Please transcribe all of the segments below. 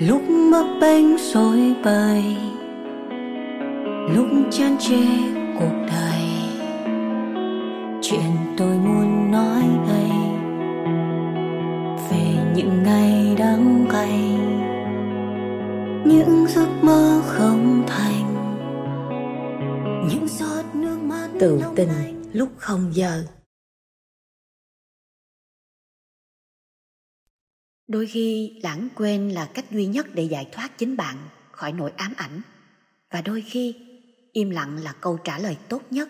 lúc bấp bênh rối bời lúc chán chê cuộc đời. Chuyện tôi muốn nói đây về những ngày đắng cay những giấc mơ không thành những giọt nước mắt tự tình lúc không giờ đôi khi lãng quên là cách duy nhất để giải thoát chính bạn khỏi nỗi ám ảnh. Và đôi khi im lặng là câu trả lời tốt nhất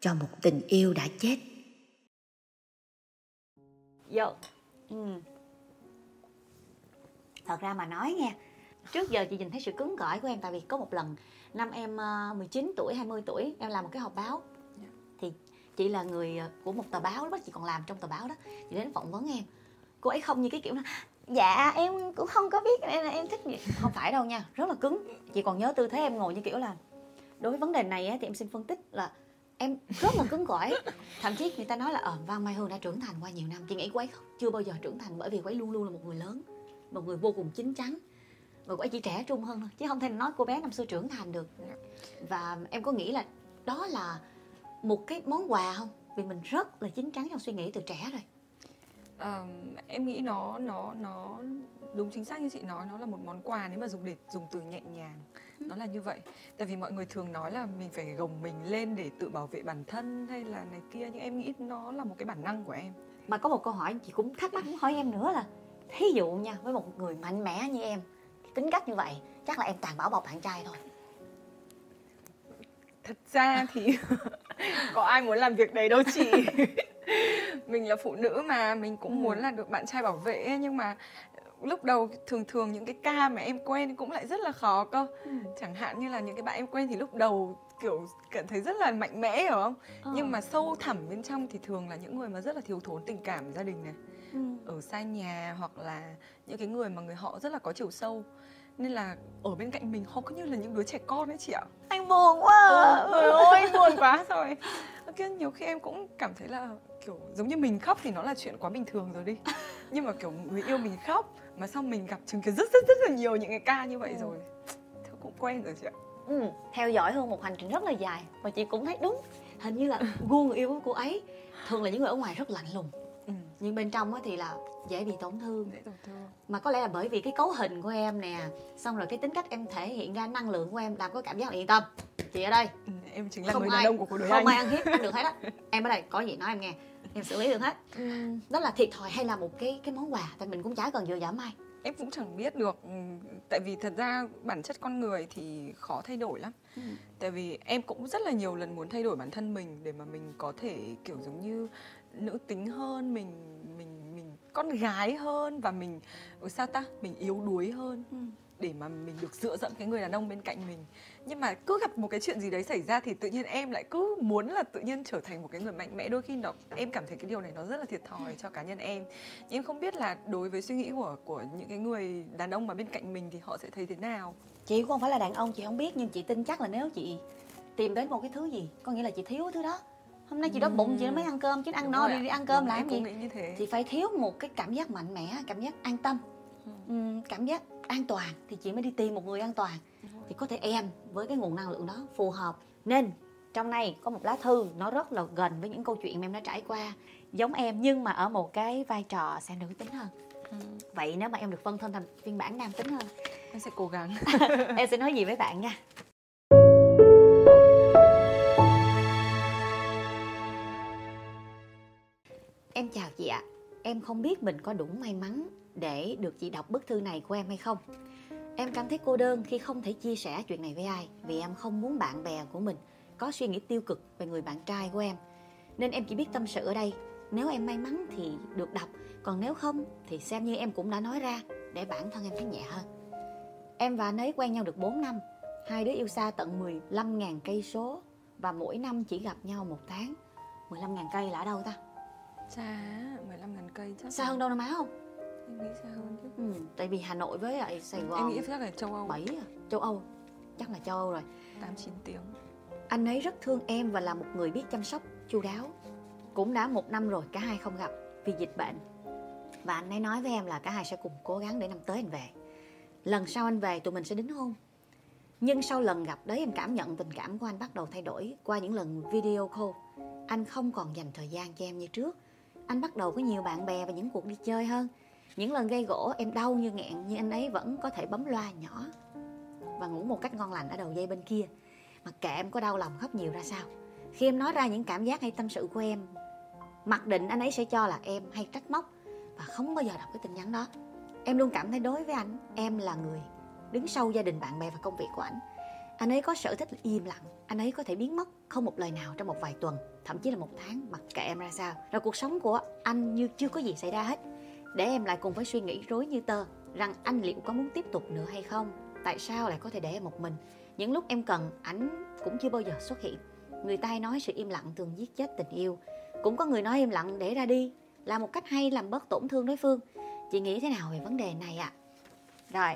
cho một tình yêu đã chết. Vô. Ừ. Thật ra mà nói nha Trước giờ chị nhìn thấy sự cứng cỏi của em Tại vì có một lần Năm em uh, 19 tuổi, 20 tuổi Em làm một cái họp báo. Thì chị là người ờ, của một tờ báo đó Chị còn làm trong tờ báo đó. Chị đến phỏng vấn em. Cô ấy không như cái kiểu là Dạ em cũng không có biết em, em thích gì Không phải đâu nha, rất là cứng. Chị còn nhớ tư thế em ngồi như kiểu là Đối với vấn đề này á, thì em xin phân tích là em rất là cứng cỏi. Thậm chí người ta nói là ờ Văn Mai Hương đã trưởng thành qua nhiều năm. Chị nghĩ quấy ấy chưa bao giờ trưởng thành bởi vì quấy luôn luôn là một người lớn một người vô cùng chín chắn và quấy chỉ trẻ trung hơn thôi chứ không thể nói cô bé năm xưa trưởng thành được. Và em có nghĩ là đó là một cái món quà không? Vì mình rất là chín chắn trong suy nghĩ từ trẻ rồi. Ờ, em nghĩ nó nó nó đúng chính xác như chị nói nó là một món quà nếu mà dùng để dùng từ nhẹ nhàng. Nó là như vậy. Tại vì mọi người thường nói là mình phải gồng mình lên để tự bảo vệ bản thân hay là này kia nhưng em nghĩ nó là một cái bản năng của em. Mà có một câu hỏi chị cũng thắc mắc muốn hỏi em nữa là thí dụ nha với một người mạnh mẽ như em tính cách như vậy chắc là em toàn bảo bọc bạn trai thôi. Thật ra thì có ai muốn làm việc đấy đâu chị mình là phụ nữ mà mình cũng Ừ. muốn là được bạn trai bảo vệ ấy, nhưng mà lúc đầu thường thường những cái ca mà em quen cũng lại rất là khó cơ Ừ. chẳng hạn như là những cái bạn em quen thì lúc đầu kiểu cảm thấy rất là mạnh mẽ hiểu không Ờ. nhưng mà sâu thẳm bên trong thì thường là những người mà rất là thiếu thốn tình cảm gia đình này Ừ. ở xa nhà hoặc là những cái người mà người họ rất là có chiều sâu nên là ở bên cạnh mình họ cứ như là những đứa trẻ con ấy chị ạ anh buồn quá. Trời ơi buồn quá rồi Kia nhiều khi em cũng cảm thấy là kiểu giống như mình khóc thì nó là chuyện quá bình thường rồi đi. Nhưng mà kiểu người yêu mình khóc Mà xong mình gặp chứng kiến rất rất rất là nhiều những cái ca như vậy Ừ. rồi. Thôi cũng quen rồi chị ạ. Ừ. theo dõi hương một hành trình rất là dài và chị cũng thấy đúng. Hình như là gu người yêu của cô ấy thường là những người ở ngoài rất lạnh lùng. Ừ. nhưng bên trong á thì là dễ bị tổn thương. Dễ tổn thương. Mà có lẽ là bởi vì cái cấu hình của em nè xong rồi cái tính cách em thể hiện ra năng lượng của em làm có cảm giác yên tâm chị ở đây. Ừ. Em chính là không người đàn ông của cuộc đời không anh. ai ăn hiếp anh được hết á. Em ở đây có gì nói em nghe. Em xử lý được hết. Đó là thiệt thòi hay là một cái cái món quà? Tại mình cũng chả cần dựa dẫm ai Em cũng chẳng biết được. Ừ, Tại vì thật ra bản chất con người thì khó thay đổi lắm. Ừ. Tại vì em cũng rất là nhiều lần muốn thay đổi bản thân mình Để mà mình có thể kiểu giống như nữ tính hơn Mình mình mình con gái hơn Và mình ừ, sao ta? Mình yếu đuối hơn. Ừ. Để mà mình được dựa dẫm cái người đàn ông bên cạnh mình. Nhưng mà cứ gặp một cái chuyện gì đấy xảy ra Thì tự nhiên em lại cứ muốn là tự nhiên trở thành một cái người mạnh mẽ. Đôi khi nó em cảm thấy cái điều này nó rất là thiệt thòi cho cá nhân em. Nhưng em không biết là đối với suy nghĩ của của những cái người đàn ông mà bên cạnh mình thì họ sẽ thấy thế nào? Chị cũng không phải là đàn ông chị không biết nhưng chị tin chắc là nếu chị tìm đến một cái thứ gì có nghĩa là chị thiếu cái thứ đó. Hôm nay chị đói bụng chị mới ăn cơm chứ ăn Đúng no đi đi ăn cơm Đúng, làm gì? thì phải thiếu một cái cảm giác mạnh mẽ cảm giác an tâm cảm giác an toàn thì chị mới đi tìm một người an toàn. Thì có thể em với cái nguồn năng lượng đó phù hợp. Nên trong này có một lá thư nó rất là gần với những câu chuyện mà em đã trải qua. Giống em nhưng mà ở một cái vai trò sẽ nữ tính hơn. Ừ. vậy nếu mà em được phân thân thành phiên bản nam tính hơn. Em sẽ cố gắng. Em sẽ nói gì với bạn nha? Em chào chị ạ. Em không biết mình có đủ may mắn để được chị đọc bức thư này của em hay không? Em cảm thấy cô đơn khi không thể chia sẻ chuyện này với ai vì em không muốn bạn bè của mình có suy nghĩ tiêu cực về người bạn trai của em. Nên em chỉ biết tâm sự ở đây nếu em may mắn thì được đọc còn nếu không thì xem như em cũng đã nói ra để bản thân em thấy nhẹ hơn. Em và anh ấy quen nhau được 4 năm Hai đứa yêu xa tận 15.000 cây số Và mỗi năm chỉ gặp nhau một tháng. 15.000 cây là ở đâu ta? xa 15 ngàn cây chắc Xa hơn Đông Nam Á không? Em nghĩ xa hơn chứ? Ừ, tại vì Hà Nội với lại Sài Gòn em nghĩ chắc là châu Âu. 7 à, châu Âu Chắc là châu Âu rồi. 8 9 tiếng. Anh ấy rất thương em và là một người biết chăm sóc chu đáo. Cũng đã một năm rồi cả hai không gặp vì dịch bệnh. Và anh ấy nói với em là cả hai sẽ cùng cố gắng để năm tới anh về. Lần sau anh về tụi mình sẽ đính hôn. Nhưng sau lần gặp đấy em cảm nhận tình cảm của anh bắt đầu thay đổi qua những lần video call. Anh không còn dành thời gian cho em như trước. Anh bắt đầu có nhiều bạn bè và những cuộc đi chơi hơn những lần gây gỗ, em đau như nghẹn, nhưng anh ấy vẫn có thể bấm loa nhỏ và ngủ một cách ngon lành ở đầu dây bên kia. Mặc kệ em có đau lòng khóc nhiều ra sao. Khi em nói ra những cảm giác hay tâm sự của em, mặc định anh ấy sẽ cho là em hay trách móc và không bao giờ đọc cái tin nhắn đó. Em luôn cảm thấy đối với anh, em là người đứng sau gia đình, bạn bè và công việc của anh anh ấy có sở thích im lặng, anh ấy có thể biến mất không một lời nào trong một vài tuần, thậm chí là một tháng, mặc kệ em ra sao. Rồi cuộc sống của anh như chưa có gì xảy ra hết để em lại cùng với suy nghĩ rối như tơ rằng anh liệu có muốn tiếp tục nữa hay không? Tại sao lại có thể để em một mình? Những lúc em cần ảnh cũng chưa bao giờ xuất hiện. Người ta hay nói sự im lặng thường giết chết tình yêu. Cũng có người nói im lặng để ra đi là một cách hay làm bớt tổn thương đối phương. Chị nghĩ thế nào về vấn đề này ạ? À? rồi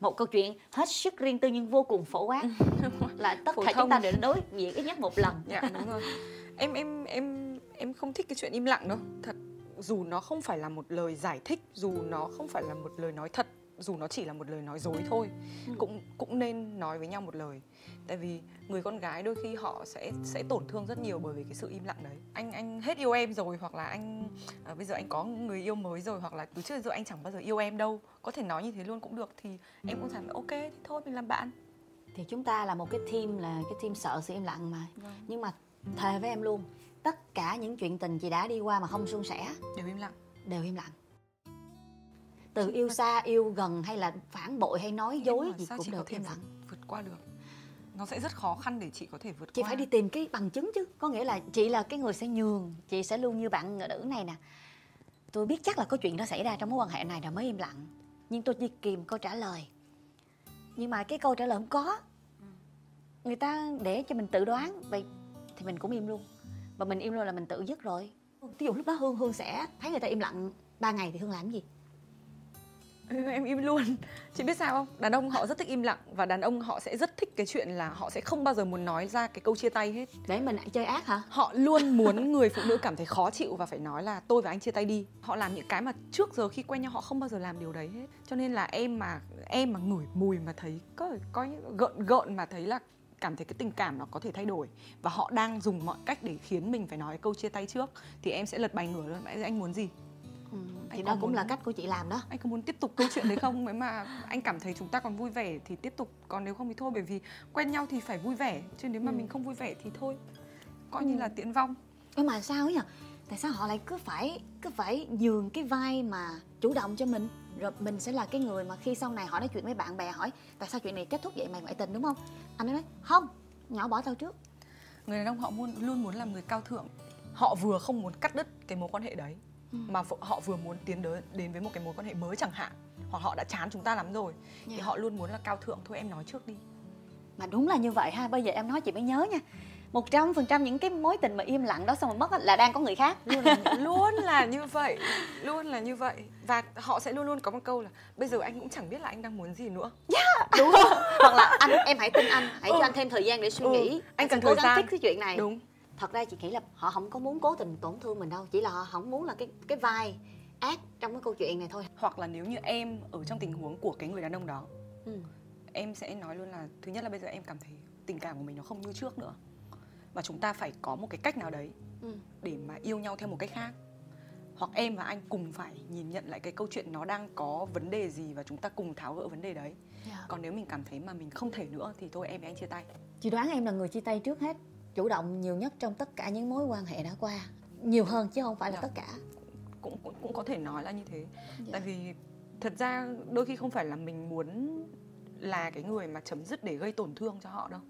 một câu chuyện hết sức riêng tư nhưng vô cùng phổ quát. Là tất Phổ cả thông. chúng ta đều đối diện ít nhất một lần. Dạ đúng rồi. Em em em em không thích cái chuyện im lặng đâu. Thật dù nó không phải là một lời giải thích dù nó không phải là một lời nói thật dù nó chỉ là một lời nói dối thôi cũng cũng nên nói với nhau một lời. Tại vì người con gái đôi khi họ sẽ sẽ tổn thương rất nhiều bởi vì cái sự im lặng đấy. Anh anh hết yêu em rồi hoặc là anh à, bây giờ anh có người yêu mới rồi hoặc là từ trước giờ anh chẳng bao giờ yêu em đâu. Có thể nói như thế luôn cũng được thì em cũng thấy ok thì thôi mình làm bạn. Thì chúng ta là một cái team là cái team sợ sự im lặng mà. Vâng. nhưng mà thề với em luôn tất cả những chuyện tình chị đã đi qua mà không suôn sẻ đều im lặng. đều im lặng. Từ yêu xa yêu gần hay là phản bội hay nói dối gì cũng đều im lặng. vượt qua được? Nó sẽ rất khó khăn để chị có thể vượt chị qua. phải đi tìm cái bằng chứng chứ. Có nghĩa là chị là cái người sẽ nhường chị sẽ luôn như bạn nữ này nè. Tôi biết chắc là có chuyện đó xảy ra trong mối quan hệ này rồi mới im lặng. Nhưng tôi chỉ kìm câu trả lời. Nhưng mà cái câu trả lời không có. Người ta để cho mình tự đoán vậy thì mình cũng im luôn và mình im luôn là mình tự dứt rồi. Ví dụ lúc đó hương hương sẽ thấy người ta im lặng ba ngày thì hương làm cái gì? Em im luôn. Chị biết sao không? Đàn ông họ rất thích im lặng và đàn ông họ sẽ rất thích cái chuyện là họ sẽ không bao giờ muốn nói ra cái câu chia tay hết. Để mình chơi ác hả? Họ luôn muốn người phụ nữ cảm thấy khó chịu và phải nói là tôi và anh chia tay đi. Họ làm những cái mà trước giờ khi quen nhau họ không bao giờ làm điều đấy hết. Cho nên là em mà em mà ngửi mùi mà thấy có có những gợn gợn mà thấy là cảm thấy cái tình cảm nó có thể thay đổi và họ đang dùng mọi cách để khiến mình phải nói câu chia tay trước thì em sẽ lật bài ngửa luôn. Anh anh muốn gì? Ừ, thì đó cũng muốn- là cách của chị làm đó. Anh có muốn tiếp tục câu chuyện đấy không? Nếu mà anh cảm thấy chúng ta còn vui vẻ thì tiếp tục còn nếu không thì thôi bởi vì quen nhau thì phải vui vẻ chứ nếu mà Ừ. mình không vui vẻ thì thôi. Coi như là tiễn vong. Nhưng mà sao ấy nhỉ tại sao họ lại cứ phải cứ phải nhường cái vai mà chủ động cho mình. Rồi mình sẽ là cái người mà khi sau này họ nói chuyện với bạn bè hỏi tại sao chuyện này kết thúc vậy? Mày ngoại tình đúng không? Anh ấy nói không nhỏ bỏ tao trước. Người đàn ông họ muốn luôn muốn làm người cao thượng. Họ vừa không muốn cắt đứt cái mối quan hệ đấy Ừ. mà họ vừa muốn tiến đến đến với một cái mối quan hệ mới chẳng hạn. Hoặc họ đã chán chúng ta lắm rồi thì Dạ. họ luôn muốn là cao thượng. Thôi em nói trước đi. Mà đúng là như vậy ha bây giờ em nói chị mới nhớ nha một trăm phần trăm những cái mối tình mà im lặng đó xong rồi mất á, là đang có người khác. Luôn là, luôn là như vậy luôn là như vậy. Và họ sẽ luôn luôn có một câu là bây giờ anh cũng chẳng biết là anh đang muốn gì nữa. Đúng không? Hoặc là anh em hãy tin anh hãy cho Ừ. anh thêm thời gian để suy Ừ, nghĩ anh cần sẽ cố gắng fix cái chuyện này. Đúng. Thật ra chị nghĩ là họ không có muốn cố tình tổn thương mình đâu chỉ là họ không muốn là cái cái vai ác trong cái câu chuyện này thôi. Hoặc là nếu như em ở trong tình huống của cái người đàn ông đó ừ. em sẽ nói luôn là thứ nhất là bây giờ em cảm thấy tình cảm của mình nó không như trước nữa và chúng ta phải có một cái cách nào đấy Ừ. để mà yêu nhau theo một cách khác hoặc em và anh cùng phải nhìn nhận lại cái câu chuyện nó đang có vấn đề gì và chúng ta cùng tháo gỡ vấn đề đấy Dạ. còn nếu mình cảm thấy mà mình không thể nữa thì thôi em và anh chia tay chị đoán em là người chia tay trước hết chủ động nhiều nhất trong tất cả những mối quan hệ đã qua nhiều hơn chứ không phải là Dạ. tất cả cũng cũng cũng có thể nói là như thế Dạ. tại vì thật ra đôi khi không phải là mình muốn là cái người mà chấm dứt để gây tổn thương cho họ đâu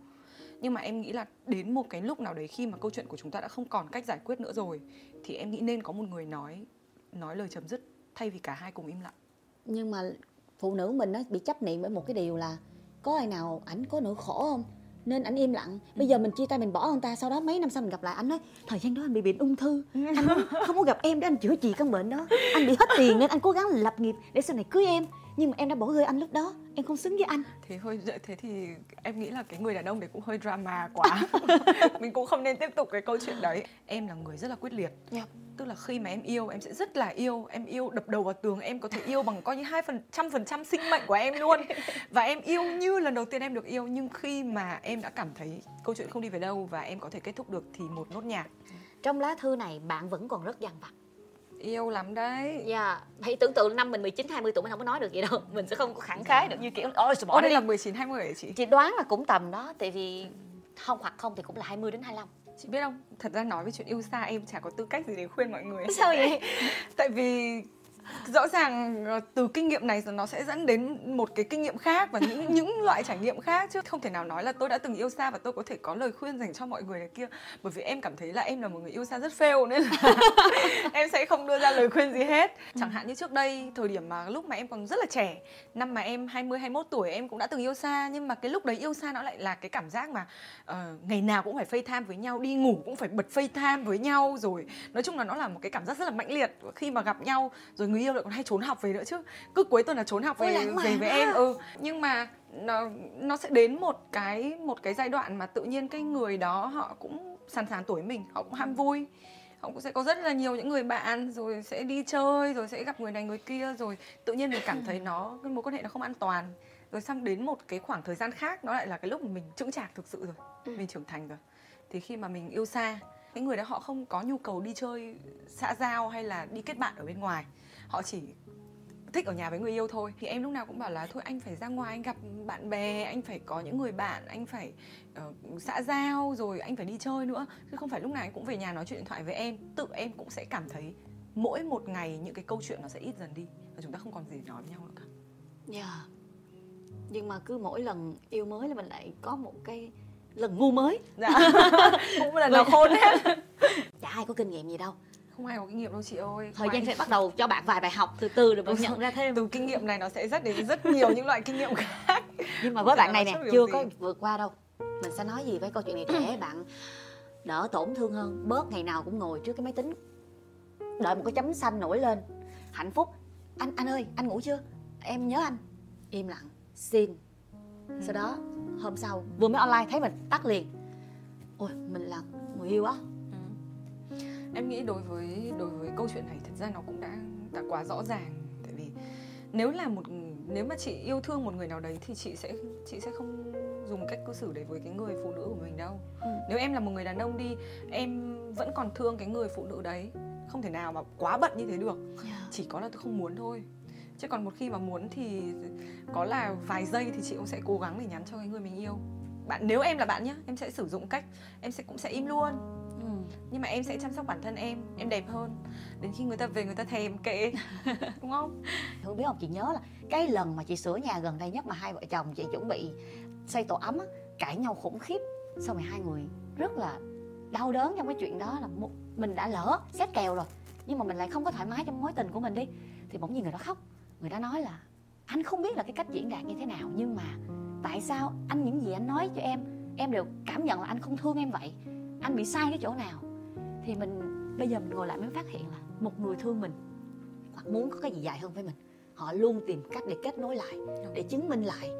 nhưng mà em nghĩ là đến một cái lúc nào đấy khi mà câu chuyện của chúng ta đã không còn cách giải quyết nữa rồi thì em nghĩ nên có một người nói nói lời chấm dứt thay vì cả hai cùng im lặng. Nhưng mà phụ nữ mình nó bị chấp niệm bởi một cái điều là có ai nào ảnh có nỗi khổ không? Nên ảnh im lặng. Bây giờ mình chia tay mình bỏ ông ta sau đó mấy năm sau mình gặp lại anh nói thời gian đó anh bị bệnh ung thư. Anh không, không muốn gặp em để anh chữa trị căn bệnh đó. Anh bị hết tiền nên anh cố gắng lập nghiệp để sau này cưới em nhưng mà em đã bỏ rơi anh lúc đó em không xứng với anh. Thế hơi thế thì em nghĩ là cái người đàn ông đấy cũng hơi drama quá. Mình cũng không nên tiếp tục cái câu chuyện đấy. Em là người rất là quyết liệt. Yeah. tức là khi mà em yêu em sẽ rất là yêu. Em yêu đập đầu vào tường em có thể yêu bằng coi như hai phần trăm phần trăm sinh mệnh của em luôn. Và em yêu như lần đầu tiên em được yêu. Nhưng khi mà em đã cảm thấy câu chuyện không đi về đâu và em có thể kết thúc được thì một nốt nhạc. Trong lá thư này bạn vẫn còn rất dằn vặt yêu lắm đấy. Dạ yeah. hãy tưởng tượng năm mình 19 20 tuổi mình không có nói được gì đâu. Mình sẽ không có khẳng khái được như kiểu ôi bỏ Ô, đây là 19 20 hả chị? Chị đoán là cũng tầm đó tại vì không hoặc không thì cũng là 20 đến 25 chị biết không? Thật ra nói về chuyện yêu xa em chả có tư cách gì để khuyên mọi người. Sao vậy? Tại vì rõ ràng ờ, từ kinh nghiệm này nó sẽ dẫn đến một cái kinh nghiệm khác và những những loại trải nghiệm khác chứ. Không thể nào nói là tôi đã từng yêu xa và tôi có thể có lời khuyên dành cho mọi người này kia. Bởi vì em cảm thấy là em là một người yêu xa rất fail nên là em sẽ không đưa ra lời khuyên gì hết. Chẳng hạn như trước đây thời điểm mà lúc mà em còn rất là trẻ năm mà em 20 21 tuổi em cũng đã từng yêu xa nhưng mà cái lúc đấy yêu xa nó lại là cái cảm giác mà uh, ngày nào cũng phải FaceTime với nhau đi ngủ cũng phải bật FaceTime với nhau rồi. Nói chung là nó là một cái cảm giác rất là mãnh liệt. Khi mà gặp nhau rồi người yêu lại còn hay trốn học về nữa chứ. Cứ cuối tuần là trốn học về về với em ừ. Nhưng mà nó nó sẽ đến một cái một cái giai đoạn mà tự nhiên cái người đó họ cũng sàn sàn tuổi mình họ cũng ham vui. Họ cũng sẽ có rất là nhiều những người bạn rồi sẽ đi chơi rồi sẽ gặp người này người kia rồi tự nhiên mình cảm thấy nó cái mối quan hệ nó không an toàn. Rồi sang đến một cái khoảng thời gian khác nó lại là cái lúc mà mình chững chạc thực sự rồi ừ. mình trưởng thành rồi. Thì khi mà mình yêu xa cái người đó họ không có nhu cầu đi chơi xã giao hay là đi kết bạn ở bên ngoài họ chỉ thích ở nhà với người yêu thôi. Thì em lúc nào cũng bảo là thôi anh phải ra ngoài anh gặp bạn bè anh phải có những người bạn anh phải uh, xã giao rồi anh phải đi chơi nữa. Chứ không phải lúc nào anh cũng về nhà nói chuyện điện thoại với em. Tự em cũng sẽ cảm thấy mỗi một ngày những cái câu chuyện nó sẽ ít dần đi và chúng ta không còn gì nói với nhau nữa cả. Dạ. Yeah. nhưng mà cứ mỗi lần yêu mới là mình lại có một cái lần ngu mới. Dạ. Cũng là nó khôn hết chả ai có kinh nghiệm gì đâu không ai có kinh nghiệm đâu chị ơi. Thời gian sẽ bắt đầu cho bạn vài bài học từ từ rồi bạn nhận ra thêm. Từ kinh nghiệm này nó sẽ rất đến rất nhiều những loại kinh nghiệm khác. Nhưng mà với bạn này nè chưa gì. có vượt qua đâu. Mình sẽ nói gì với câu chuyện này để bạn? Đỡ tổn thương hơn. Bớt ngày nào cũng ngồi trước cái máy tính. Đợi một cái chấm xanh nổi lên. Hạnh phúc. Anh anh ơi anh ngủ chưa? Em nhớ anh. Im lặng. Xin. Sau đó hôm sau vừa mới online thấy mình tắt liền. Ôi mình là người yêu á em nghĩ đối với đối với câu chuyện này thật ra nó cũng đã đã quá rõ ràng. Tại vì nếu là một nếu mà chị yêu thương một người nào đấy thì chị sẽ chị sẽ không dùng cách cư xử đấy với cái người phụ nữ của mình đâu. Ừ. nếu em là một người đàn ông đi em vẫn còn thương cái người phụ nữ đấy. Không thể nào mà quá bận như thế được. Yeah. chỉ có là tôi không muốn thôi. Chứ còn một khi mà muốn thì có là vài giây thì chị cũng sẽ cố gắng để nhắn cho cái người mình yêu. Bạn nếu em là bạn nhá em sẽ sử dụng cách em sẽ cũng sẽ im luôn nhưng mà em sẽ chăm sóc bản thân em em đẹp hơn. Đến khi người ta về người ta thèm kệ. Đúng không? Hương biết không chị nhớ là cái lần mà chị sửa nhà gần đây nhất mà hai vợ chồng chị chuẩn bị xây tổ ấm á, cãi nhau khủng khiếp. Xong rồi hai người rất là đau đớn trong cái chuyện đó là một mình đã lỡ xét kèo rồi nhưng mà mình lại không có thoải mái trong mối tình của mình đi. Thì bỗng nhiên người đó khóc. Người đó nói là anh không biết là cái cách diễn đạt như thế nào nhưng mà tại sao anh những gì anh nói cho em em đều cảm nhận là anh không thương em vậy anh bị sai cái chỗ nào? Thì mình bây giờ mình ngồi lại mới phát hiện là một người thương mình hoặc muốn có cái gì dài hơn với mình. Họ luôn tìm cách để kết nối lại để chứng minh lại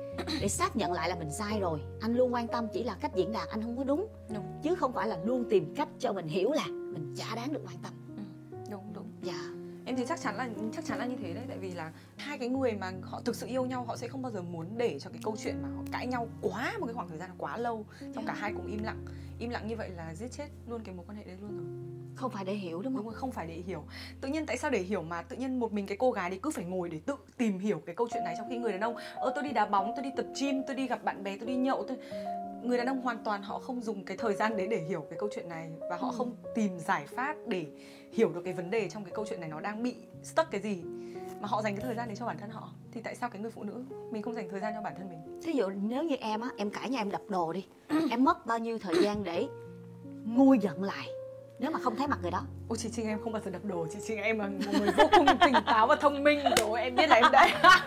để xác nhận lại là mình sai rồi. Anh luôn quan tâm chỉ là cách diễn đạt anh không có đúng, đúng. chứ không phải là luôn tìm cách cho mình hiểu là mình chả đáng được quan tâm. Ừ. đúng đúng. Dạ em thì chắc chắn là chắc chắn là như thế đấy tại vì là hai cái người mà họ thực sự yêu nhau họ sẽ không bao giờ muốn để cho cái câu chuyện mà họ cãi nhau quá một cái khoảng thời gian quá lâu xong cả hai cùng im lặng im lặng như vậy là giết chết luôn cái mối quan hệ đấy luôn rồi không phải để hiểu đúng không? Đúng rồi, không phải để hiểu. Tự nhiên tại sao để hiểu mà tự nhiên một mình cái cô gái đấy cứ phải ngồi để tự tìm hiểu cái câu chuyện này trong khi người đàn ông, ơ tôi đi đá bóng, tôi đi tập gym, tôi đi gặp bạn bè, tôi đi nhậu, tôi người đàn ông hoàn toàn họ không dùng cái thời gian đấy để hiểu cái câu chuyện này và họ ừ. không tìm giải pháp để hiểu được cái vấn đề trong cái câu chuyện này nó đang bị stuck cái gì mà họ dành cái thời gian đấy cho bản thân họ. Thì tại sao cái người phụ nữ mình không dành thời gian cho bản thân mình? Thí dụ nếu như em á em cãi nhà em đập đồ đi em mất bao nhiêu thời gian để nguôi giận lại nếu mà không thấy mặt người đó? Ôi chị Trinh em không bao giờ đập đồ. Chị Trinh em là một người vô cùng tỉnh táo và thông minh. Rồi em biết là em đấy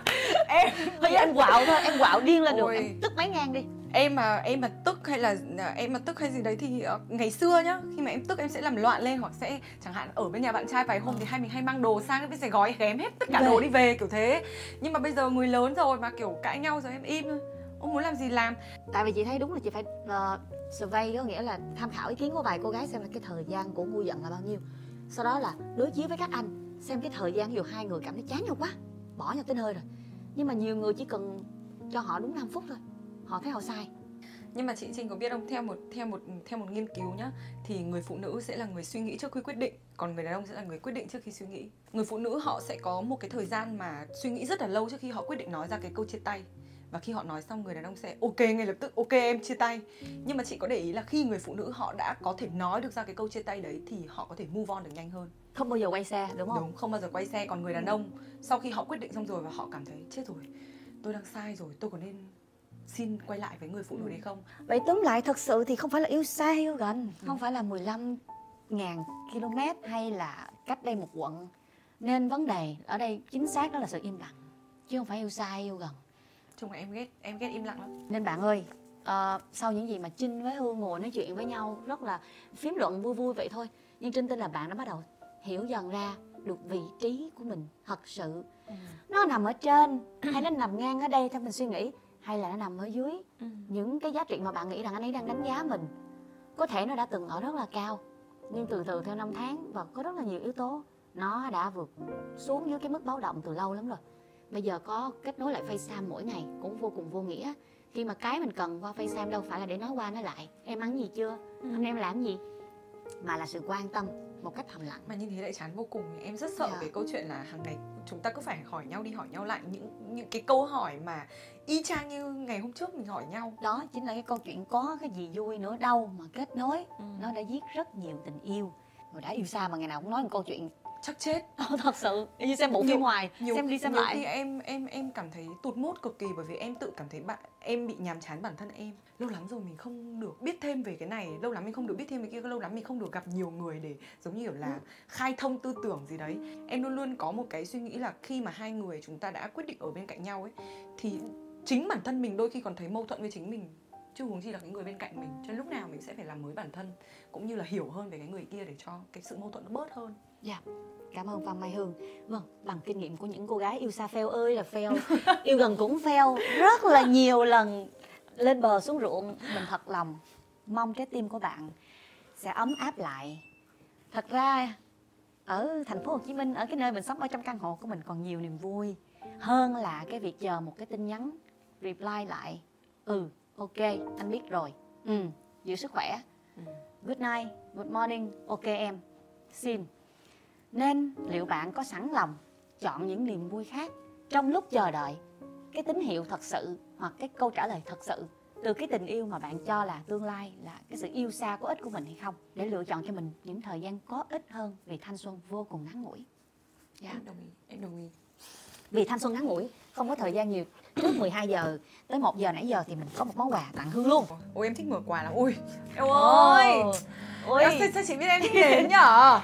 Em Bây giờ em quạo thôi Em quạo điên lên được. Em tức mấy ngang đi em mà em mà tức hay là à, em mà tức hay gì đấy thì ờ, ngày xưa nhá khi mà em tức em sẽ làm loạn lên hoặc sẽ chẳng hạn ở bên nhà bạn trai vài hôm thì hai mình hay mang đồ sang biết sẽ gói ghém hết tất cả Về. đồ đi về kiểu thế. Nhưng mà bây giờ người lớn rồi mà kiểu cãi nhau rồi em im thôi. Ông muốn làm gì làm. Tại vì chị thấy đúng là chị phải uh, survey có nghĩa là tham khảo ý kiến của vài cô gái xem là cái thời gian của ngu giận là bao nhiêu. Sau đó là đối chiếu với các anh xem cái thời gian dụ hai người cảm thấy chán nhau quá bỏ nhau tới nơi rồi. Nhưng mà nhiều người chỉ cần cho họ đúng 5 phút thôi họ thấy họ sai. Nhưng mà chị Trinh có biết không? Theo một theo một theo một nghiên cứu nhá thì người phụ nữ sẽ là người suy nghĩ trước khi quyết định còn người đàn ông sẽ là người quyết định trước khi suy nghĩ. Người phụ nữ họ sẽ có một cái thời gian mà suy nghĩ rất là lâu trước khi họ quyết định nói ra cái câu chia tay. Và khi họ nói xong người đàn ông sẽ ok ngay lập tức ok em chia tay. Nhưng mà chị có để ý là khi người phụ nữ họ đã có thể nói được ra cái câu chia tay đấy thì họ có thể move on được nhanh hơn. Không bao giờ quay xe đúng không? Đúng không bao giờ quay xe. Còn người đàn ông sau khi họ quyết định xong rồi và họ cảm thấy chết rồi tôi đang sai rồi tôi có nên xin quay lại với người phụ nữ đấy không? Vậy túm lại thật sự thì không phải là yêu xa yêu gần. Không phải là 15 ngàn km hay là cách đây một quận. Nên vấn đề ở đây chính xác đó là sự im lặng chứ không phải yêu xa yêu gần. Chung là em ghét em ghét im lặng lắm. Nên bạn ơi ờ, sau những gì mà trinh với hương ngồi nói chuyện với nhau rất là phím luận vui vui vậy thôi. Nhưng trinh tin là bạn đã bắt đầu hiểu dần ra được vị trí của mình thật sự. Nó nằm ở trên hay nó nằm ngang ở đây theo mình suy nghĩ hay là nó nằm ở dưới những cái giá trị mà bạn nghĩ rằng anh ấy đang đánh giá mình? Có thể nó đã từng ở rất là cao nhưng từ từ theo năm tháng và có rất là nhiều yếu tố nó đã vượt xuống dưới cái mức báo động từ lâu lắm rồi. Bây giờ có kết nối lại FaceTime mỗi ngày cũng vô cùng vô nghĩa. Khi mà cái mình cần qua FaceTime đâu phải là để nói qua nói lại em ăn gì chưa? Anh em làm gì? Mà là sự quan tâm một cách thầm lặng. Mà như thế lại chán vô cùng em rất sợ Dạ. cái câu chuyện là hàng ngày chúng ta cứ phải hỏi nhau đi hỏi nhau lại những những cái câu hỏi mà y chang như ngày hôm trước mình hỏi nhau. Đó chính là cái câu chuyện có cái gì vui nữa đâu mà kết nối. Nó đã giết rất nhiều tình yêu. Rồi đã yêu xa mà ngày nào cũng nói một câu chuyện chắc chết. Thật sự như xem bộ phim hoài nhiều, xem đi xem nhiều lại. khi em em em cảm thấy tụt mút cực kỳ bởi vì em tự cảm thấy bạn em bị nhàm chán bản thân em. Lâu lắm rồi mình không được biết thêm về cái này lâu lắm mình không được biết thêm về kia lâu lắm mình không được gặp nhiều người để giống như kiểu là khai thông tư tưởng gì đấy. Em luôn luôn có một cái suy nghĩ là khi mà hai người chúng ta đã quyết định ở bên cạnh nhau ấy thì chính bản thân mình đôi khi còn thấy mâu thuẫn với chính mình. Chứ huống gì là cái người bên cạnh mình cho nên lúc nào mình sẽ phải làm mới bản thân cũng như là hiểu hơn về cái người kia để cho cái sự mâu thuẫn nó bớt hơn Dạ, cảm ơn Phan Mai Hương. Vâng, bằng kinh nghiệm của những cô gái yêu xa fail ơi là fail, yêu gần cũng fail rất là nhiều lần lên bờ xuống ruộng. Mình thật lòng mong trái tim của bạn sẽ ấm áp lại. Thật ra ở thành phố Hồ Chí Minh ở cái nơi mình sống ở trong căn hộ của mình còn nhiều niềm vui hơn là cái việc chờ một cái tin nhắn reply lại. Ừ, ok, anh biết rồi. Ừ, giữ sức khỏe. Good night, good morning, ok em. Xin. Nên liệu bạn có sẵn lòng chọn những niềm vui khác trong lúc chờ đợi? Cái tín hiệu thật sự hoặc cái câu trả lời thật sự từ cái tình yêu mà bạn cho là tương lai là cái sự yêu xa có ích của mình hay không? Để lựa chọn cho mình những thời gian có ích hơn vì thanh xuân vô cùng ngắn ngủi. Dạ. em đồng ý em đồng ý. Vì thanh xuân ngắn ngủi không có thời gian nhiều. Trước 12 giờ tới 1 giờ nãy giờ thì mình có một món quà tặng Hương luôn. ôi em thích mở quà lắm ôi em ơi. Ôi, sao, sao chị biết em thích đến nhở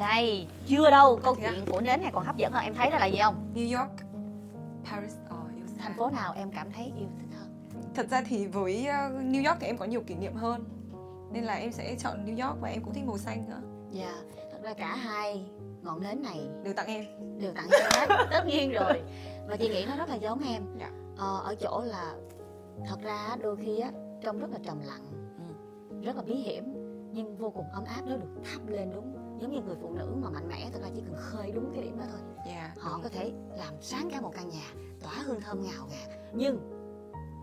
đây chưa đâu câu à? chuyện của nến này còn hấp dẫn hơn em thấy đó là gì không? New York Paris ờ yêu. Thành phố nào em cảm thấy yêu thích hơn? thật ra thì với uh, New York thì em có nhiều kỷ niệm hơn nên là em sẽ chọn New York và em cũng thích màu xanh nữa Dạ, thật ra cả hai ngọn nến này đều tặng em đều tặng cho em hết, tất nhiên rồi. Và chị nghĩ nó rất là giống em. Dạ. Ờ, ở chỗ là thật ra đôi khi á trông rất là trầm lặng, rất là bí hiểm nhưng vô cùng ấm áp nếu được thắp lên đúng giống như người phụ nữ mà mạnh mẽ thật ra chỉ cần khơi đúng cái điểm đó thôi. Yeah, họ đúng. có thể làm sáng cả một căn nhà tỏa hương thơm ngào ngạt. Nhưng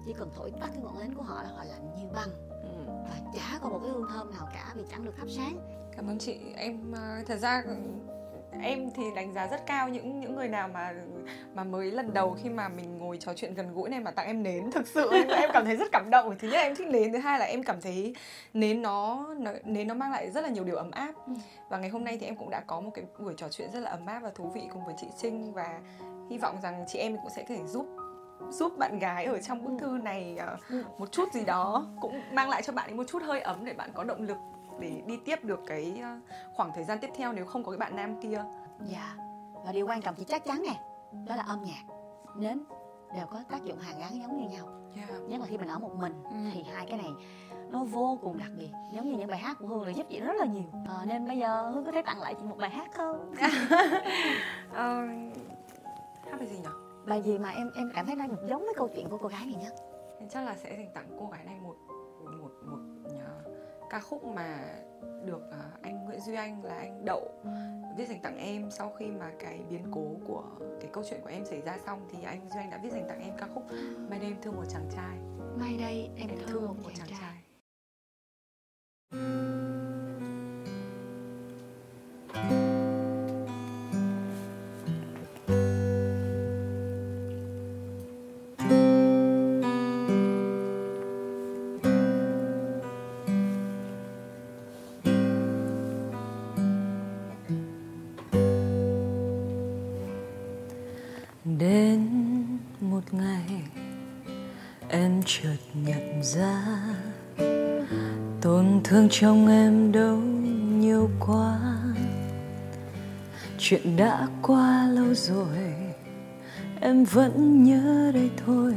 chỉ cần thổi tắt cái ngọn nến của họ là họ lạnh như băng. Ừ. và chả có một cái hương thơm nào cả vì chẳng được thắp sáng. Cảm ơn chị. Em ờ, thật ra em thì đánh giá rất cao những những người nào mà mà mới lần đầu khi mà mình ngồi trò chuyện gần gũi này mà tặng em nến thực sự em, cảm thấy rất cảm động thứ nhất em thích nến thứ hai là em cảm thấy nến nó, nó nến nó mang lại rất là nhiều điều ấm áp Ừ. và ngày hôm nay thì em cũng đã có một cái buổi trò chuyện rất là ấm áp và thú vị cùng với chị Trinh và hy vọng rằng chị em cũng sẽ có thể giúp giúp bạn gái ở trong bức thư này ờ, Ừ. một chút gì đó cũng mang lại cho bạn ấy một chút hơi ấm để bạn có động lực để đi tiếp được cái ờ, khoảng thời gian tiếp theo nếu không có cái bạn nam kia. Dạ và điều quan trọng thì chắc chắn nè đó là âm nhạc. Nến đều có tác dụng hàn gắn giống như nhau. Yeah. nhất là khi mình ở một mình Ừ. thì hai cái này nó vô cùng đặc biệt giống như những bài hát của hương là giúp chị rất là nhiều. Ờ, nên bây giờ hương có thể tặng lại chị một bài hát không? Ờ, hát bài gì nhỉ bài gì mà em em cảm thấy nó giống với câu chuyện của cô gái này nhất? Chắc là sẽ dành tặng cô gái này một ca khúc mà được à, anh Nguyễn Duy Anh là anh Đậu viết dành tặng em. Sau khi mà cái biến cố của cái câu chuyện của em xảy ra xong thì anh Duy Anh đã viết dành tặng em ca khúc Mai đêm thương một chàng trai. Mai đây em, em thương một một chàng trai. Đến tổn trong em đâu nhiều quá. Chuyện đã qua lâu rồi, em vẫn nhớ đây thôi.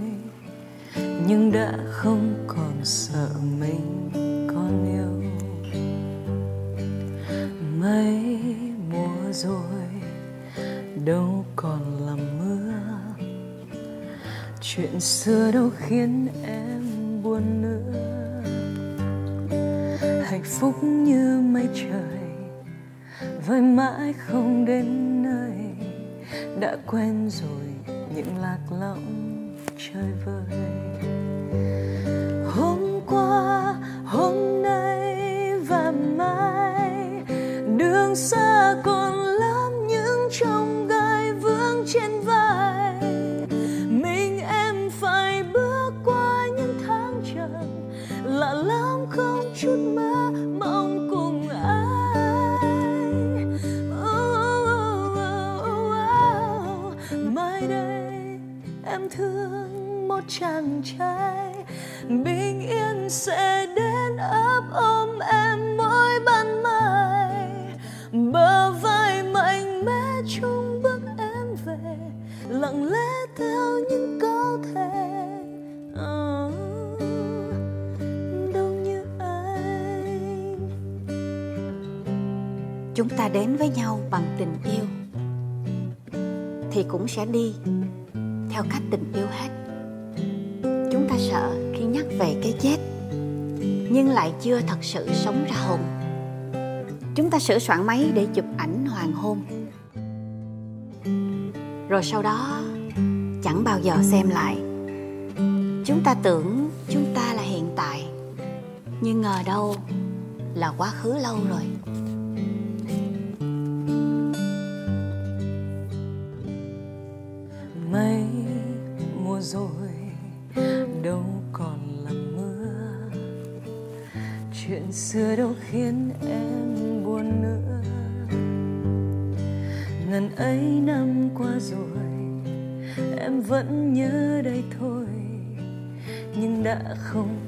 Nhưng đã không còn sợ mình còn yêu mấy mùa rồi, đâu còn là mưa. Chuyện xưa đâu khiến em buồn nữa hạnh phúc như mây trời. Với mãi không đến nơi, đã quen rồi những lạc lõng chơi vơi chàng trai. Bình yên sẽ đến ấp ôm em mỗi ban mai. Bờ vai mạnh mẽ chung bước em về lặng lẽ theo những câu thề. Ờ, đâu như anh. Chúng ta đến với nhau bằng tình yêu thì cũng sẽ đi theo cách tình yêu hết ta sợ khi nhắc về cái chết, nhưng lại chưa thật sự sống ra hồn. Chúng ta sửa soạn máy để chụp ảnh hoàng hôn. Rồi sau đó, chẳng bao giờ xem lại. Chúng ta tưởng chúng ta là hiện tại, nhưng ngờ đâu là quá khứ lâu rồi. Chuyện xưa đâu khiến em buồn nữa. Ngần ấy năm qua rồi, em vẫn nhớ đây thôi. Nhưng đã không